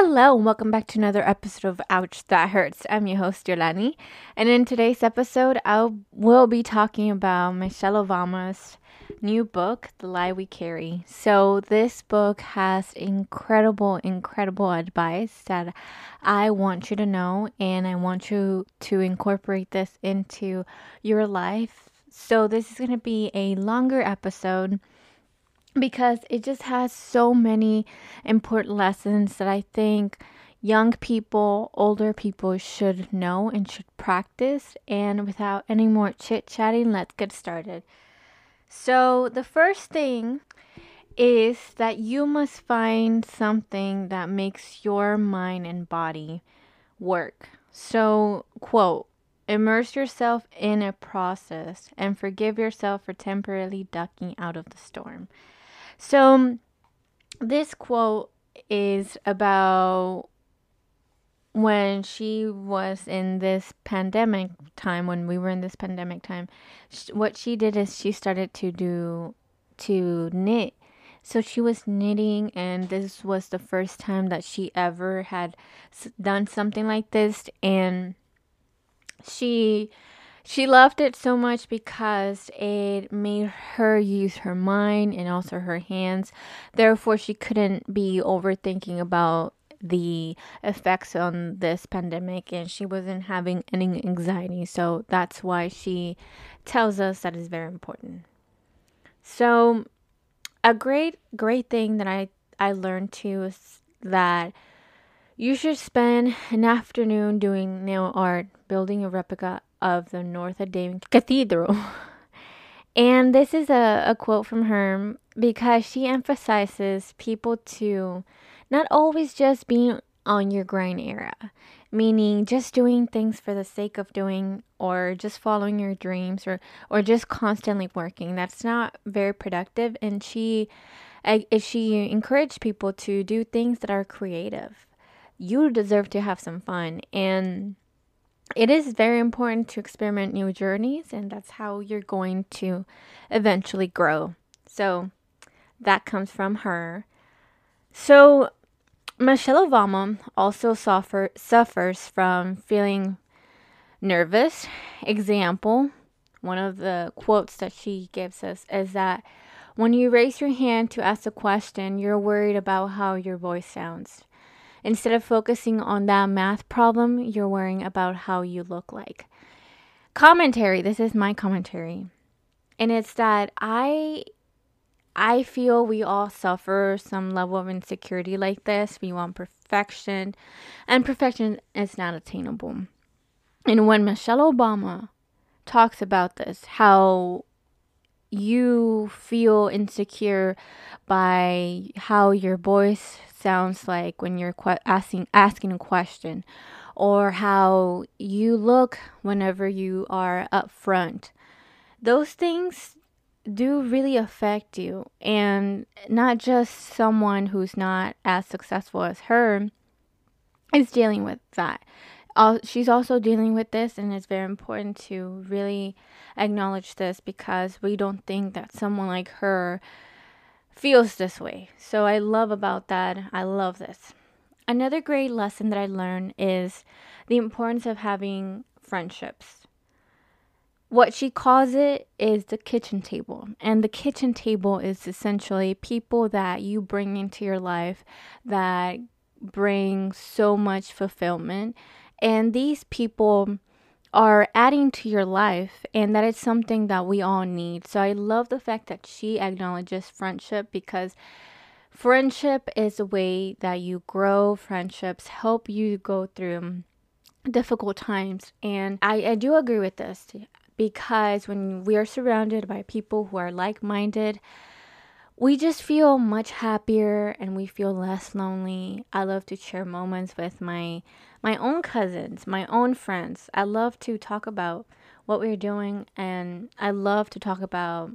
Hello, and welcome back to another episode of Ouch That Hurts. I'm your host, Yolany, and in today's episode, I will be talking about Michelle Obama's new book, The Light We Carry. So, this book has incredible, incredible advice that I want you to know, and I want you to incorporate this into your life. So, this is going to be a longer episode because it just has so many important lessons that I think young people, older people should know and should practice. And without any more chit chatting, let's get started. So, the first thing is that you must find something that makes your mind and body work. So, quote, immerse yourself in a process and forgive yourself for temporarily ducking out of the storm. So, um, this quote is about when she was in this pandemic time, when we were in this pandemic time. What she did is she started to do, to knit. So she was knitting, and this was the first time that she ever had done something like this. And she she loved it so much because it made her use her mind and also her hands. Therefore, she couldn't be overthinking about the effects on this pandemic and she wasn't having any anxiety. So that's why she tells us that is very important. So, a great, great thing that I, I learned too is that you should spend an afternoon doing nail art, building a replica of the Notre Dame Cathedral. And this is a, a quote from her because she emphasizes people to not always just being on your grind era, meaning just doing things for the sake of doing or just following your dreams or, or just constantly working. That's not very productive. And she, she encouraged people to do things that are creative. You deserve to have some fun. And it is very important to experiment new journeys, and that's how you're going to eventually grow. So that comes from her. So Michelle Obama also suffer, suffers from feeling nervous. Example, one of the quotes that she gives us is that when you raise your hand to ask a question, you're worried about how your voice sounds. Instead of focusing on that math problem, you're worrying about how you look like. Commentary, this is my commentary. And it's that I I feel we all suffer some level of insecurity like this. We want perfection, and perfection is not attainable. And when Michelle Obama talks about this, how you feel insecure by how your voice sounds like when you're que- asking asking a question or how you look whenever you are up front. Those things do really affect you and not just someone who's not as successful as her is dealing with that. She's also dealing with this, and it's very important to really acknowledge this because we don't think that someone like her feels this way. So I love about that. I love this. Another great lesson that I learned is the importance of having friendships. What she calls it is the kitchen table. And the kitchen table is essentially people that you bring into your life that bring so much fulfillment and these people are adding to your life and that is something that we all need. So I love the fact that she acknowledges friendship because friendship is a way that you grow, friendships help you go through difficult times. And I, I do agree with this because when we are surrounded by people who are like minded, we just feel much happier and we feel less lonely. I love to share moments with my my own cousins, my own friends. I love to talk about what we're doing and I love to talk about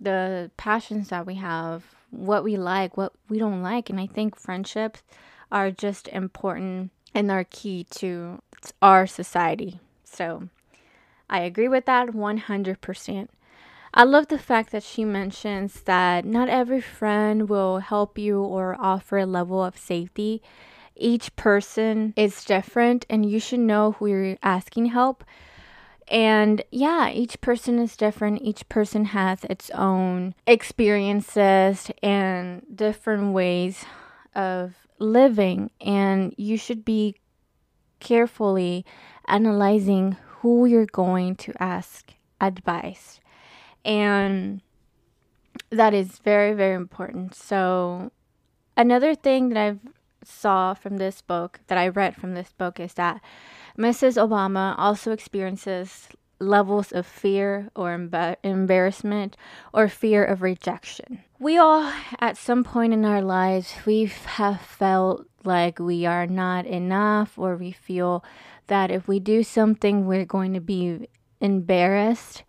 the passions that we have, what we like, what we don't like, and I think friendships are just important and are key to our society. So, I agree with that 100%. I love the fact that she mentions that not every friend will help you or offer a level of safety each person is different and you should know who you're asking help. And yeah, each person is different. Each person has its own experiences and different ways of living. And you should be carefully analyzing who you're going to ask advice. And that is very, very important. So, another thing that I've saw from this book, that I read from this book, is that Mrs. Obama also experiences levels of fear or embar- embarrassment or fear of rejection. We all, at some point in our lives, we have felt like we are not enough, or we feel that if we do something, we're going to be embarrassed,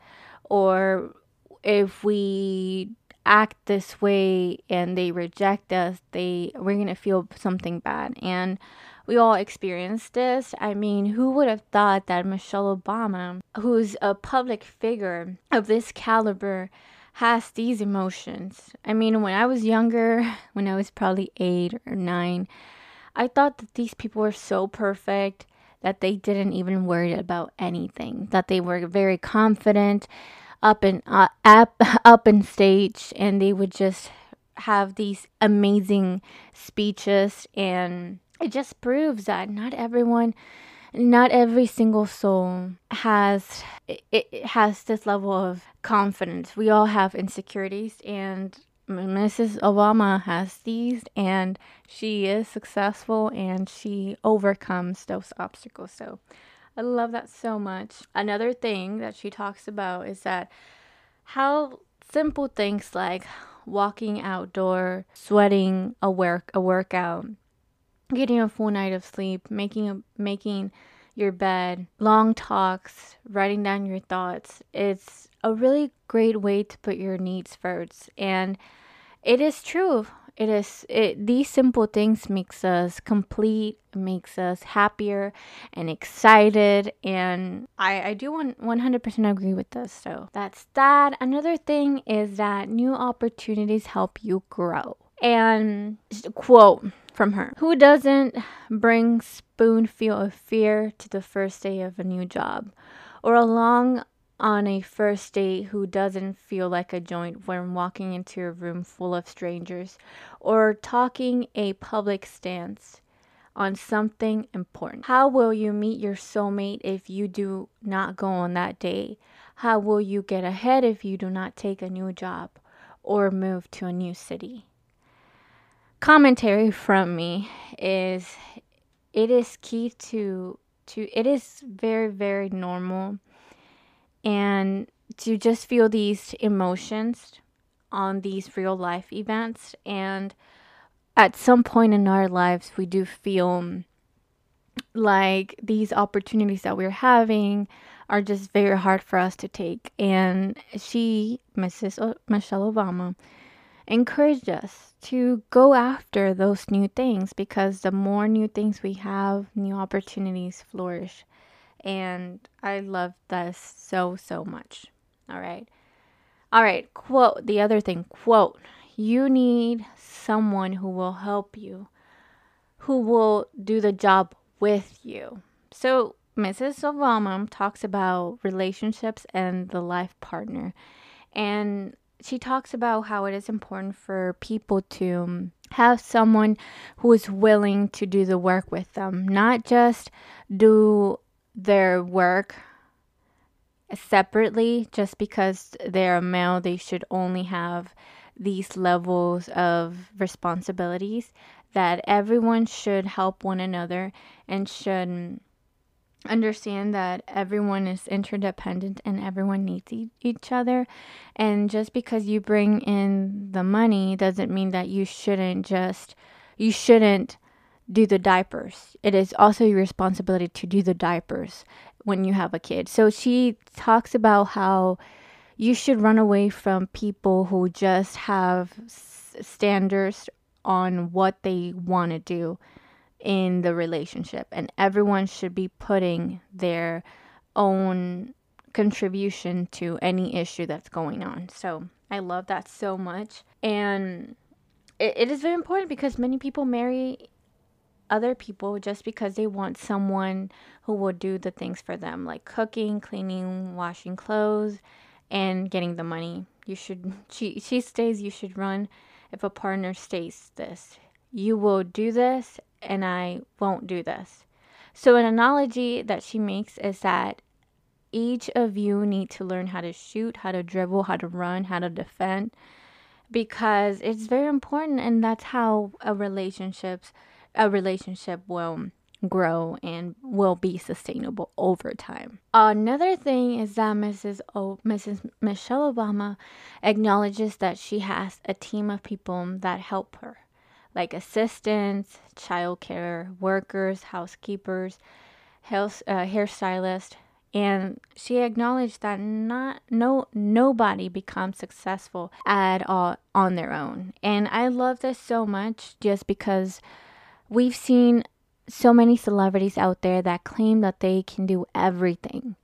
or if we act this way and they reject us, they we're gonna feel something bad. And we all experience this. I mean, who would have thought that Michelle Obama, who's a public figure of this caliber, has these emotions? I mean, when I was younger, when I was probably eight or nine, I thought that these people were so perfect that they didn't even worry about anything, that they were very confident up and uh, up up in stage and they would just have these amazing speeches and it just proves that not everyone not every single soul has it, it has this level of confidence we all have insecurities and Mrs. Obama has these and she is successful and she overcomes those obstacles. So I love that so much. Another thing that she talks about is that how simple things like walking outdoor, sweating a work a workout, getting a full night of sleep, making a making your bed, long talks, writing down your thoughts. It's a really great way to put your needs first and it is true it is it these simple things makes us complete makes us happier and excited and i i do want 100% agree with this so that's that. Another thing is that new opportunities help you grow. And quote from her who doesn't bring spoonful of fear to the first day of a new job or a long on a first date who doesn't feel like a joint when walking into a room full of strangers or talking a public stance on something important. How will you meet your soulmate if you do not go on that date? How will you get ahead if you do not take a new job or move to a new city? Commentary from me is it is key to to it is very very normal and to just feel these emotions on these real life events. And at some point in our lives, we do feel um, like these opportunities that we're having are just very hard for us to take. And she, Mrs. O- Michelle Obama, encouraged us to go after those new things because the more new things we have, new opportunities flourish. And I love this so, so much. All right. All right. Quote the other thing quote, you need someone who will help you, who will do the job with you. So, Mrs. Obama talks about relationships and the life partner. And she talks about how it is important for people to have someone who is willing to do the work with them, not just do their work separately just because they're a male they should only have these levels of responsibilities that everyone should help one another and should understand that everyone is interdependent and everyone needs e- each other. And just because you bring in the money doesn't mean that you shouldn't just you shouldn't do the diapers. It is also your responsibility to do the diapers when you have a kid. So she talks about how you should run away from people who just have standards on what they want to do in the relationship and everyone should be putting their own contribution to any issue that's going on. So, I love that so much and it, it is very important because many people marry other people just because they want someone who will do the things for them, like cooking, cleaning, washing clothes, and getting the money. You should, she, she stays, you should run if a partner states this. You will do this, and I won't do this. So, an analogy that she makes is that each of you need to learn how to shoot, how to dribble, how to run, how to defend because it's very important and that's how a relationships a relationship will grow and will be sustainable over time. Another thing is that Mrs. O, Mrs. Michelle Obama acknowledges that she has a team of people that help her, like assistants, childcare workers, housekeepers, health, uh, and she acknowledged that not no nobody becomes successful at all on their own. And I love this so much just because we've seen so many celebrities out there that claim that they can do everything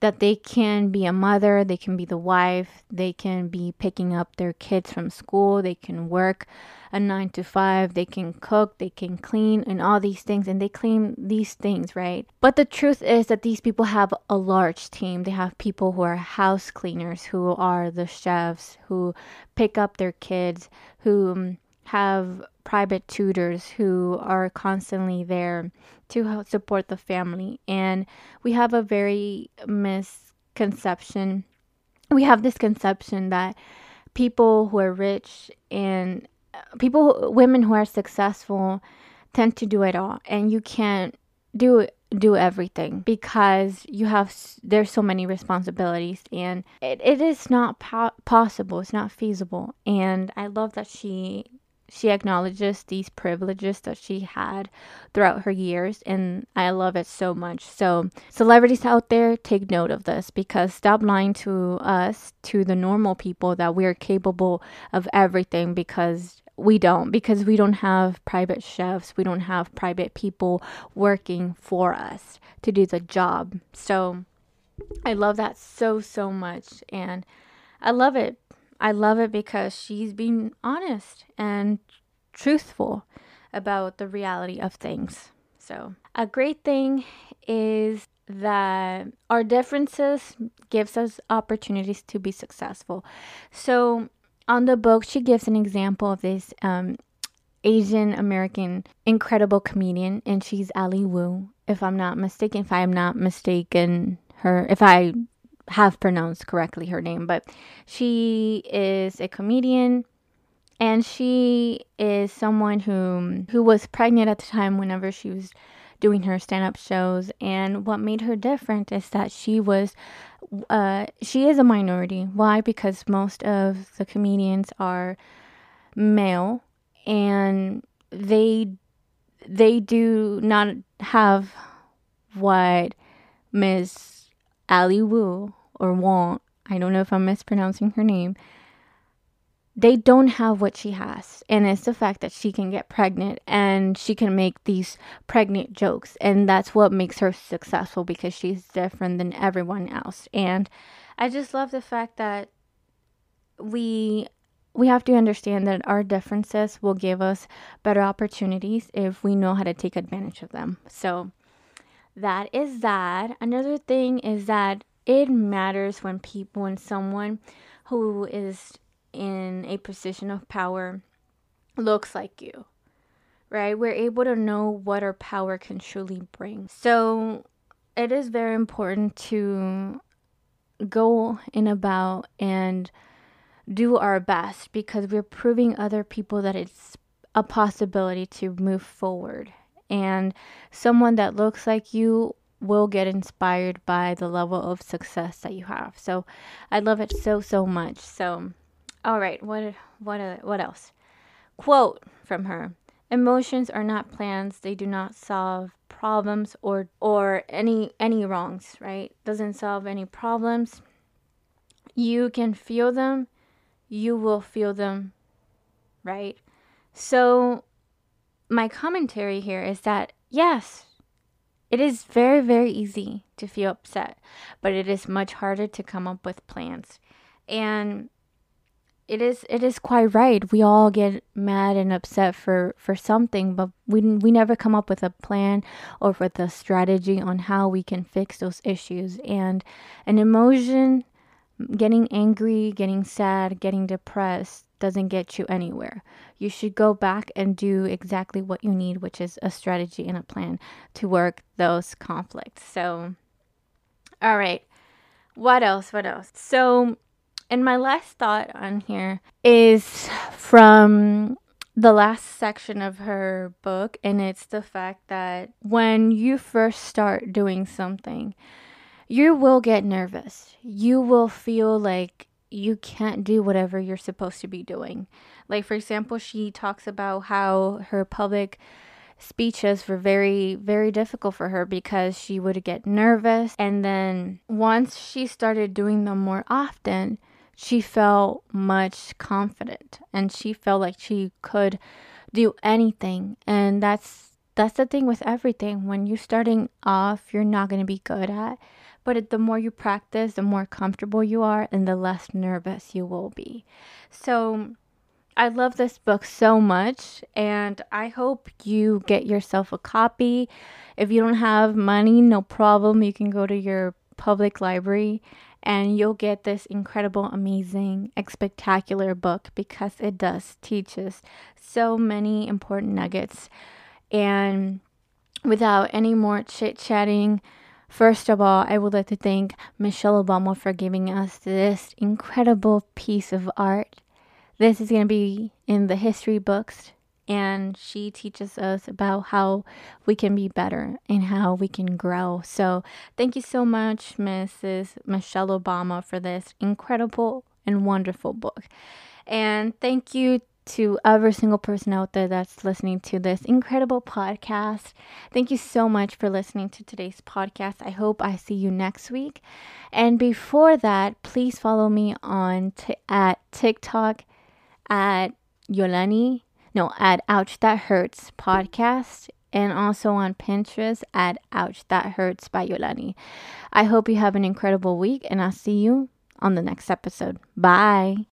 that they can be a mother, they can be the wife, they can be picking up their kids from school, they can work a nine to five, they can cook, they can clean, and all these things, and they claim these things, right? But the truth is that these people have a large team. They have people who are house cleaners, who are the chefs, who pick up their kids, who um, have private tutors who are constantly there to support the family. And we have a very misconception. We have this conception that people who are rich and uh, people, women who are successful, tend to do it all. And you can't do do everything because you have there's so many responsibilities and it, it is not po- possible it's not feasible and i love that she she acknowledges these privileges that she had throughout her years and I love it so much. So, celebrities out there, take note of this because stop lying to us, to the normal people that we're capable of everything because we don't because we don't have private chefs, we don't have private people working for us to do the job. So, I love that so so much and I love it I love it because she's being honest and truthful about the reality of things. So, a great thing is that our differences gives us opportunities to be successful. So, on the book, she gives an example of this um, Asian American incredible comedian, and she's Ali Wu. If I'm not mistaken, if I am not mistaken, her if I have pronounced correctly her name, but she is a comedian and she is someone who who was pregnant at the time whenever she was doing her stand-up shows and what made her different is that she was uh, she is a minority. Why? Because most of the comedians are male and they they do not have what miss ali wu or want, I don't know if I'm mispronouncing her name, they don't have what she has. And it's the fact that she can get pregnant and she can make these pregnant jokes. And that's what makes her successful because she's different than everyone else. And I just love the fact that we we have to understand that our differences will give us better opportunities if we know how to take advantage of them. So that is that. Another thing is that it matters when people, when someone who is in a position of power looks like you, right? We're able to know what our power can truly bring. So it is very important to go in about and do our best because we're proving other people that it's a possibility to move forward. And someone that looks like you will get inspired by the level of success that you have. So I love it so so much. So all right, what what uh, what else? Quote from her. Emotions are not plans. They do not solve problems or or any any wrongs, right? Doesn't solve any problems. You can feel them. You will feel them, right? So my commentary here is that yes, it is very, very easy to feel upset, but it is much harder to come up with plans. And it is it is quite right. We all get mad and upset for for something, but we we never come up with a plan or with a strategy on how we can fix those issues. And an emotion, getting angry, getting sad, getting depressed doesn't get you anywhere. You should go back and do exactly what you need, which is a strategy and a plan to work those conflicts. So all right. What else? What else? So and my last thought on here is from the last section of her book, and it's the fact that when you first start doing something, you will get nervous. You will feel like you can't do whatever you're supposed to be doing. Like, for example, she talks about how her public speeches were very, very difficult for her because she would get nervous. And then once she started doing them more often, she felt much confident and she felt like she could do anything and that's that's the thing with everything when you're starting off you're not going to be good at but it, the more you practice the more comfortable you are and the less nervous you will be so I love this book so much, and I hope you get yourself a copy. If you don't have money, no problem. You can go to your public library and you'll get this incredible, amazing, spectacular book because it does teaches so many important nuggets. And without any more chit chatting, first of all, I would like to thank Michelle Obama for giving us this incredible piece of art. This is going to be in the history books and she teaches us about how we can be better and how we can grow. So, thank you so much, Mrs. Michelle Obama, for this incredible and wonderful book. And thank you to every single person out there that's listening to this incredible podcast. Thank you so much for listening to today's podcast. I hope I see you next week. And before that, please follow me on t- at TikTok at Yolany no, at Ouch That Hurts podcast and also on Pinterest at Ouch That Hurts by Yolany. I hope you have an incredible week and I'll see you on the next episode. Bye.